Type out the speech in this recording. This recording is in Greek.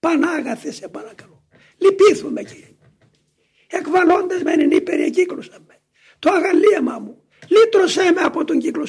Πανάγαθες σε παρακαλώ. Λυπήθουμε κύριε. Εκβαλώντας με την υπερεκύκλωσαν με. Το αγαλίαμα μου. Λύτρωσέ με από τον κύκλο.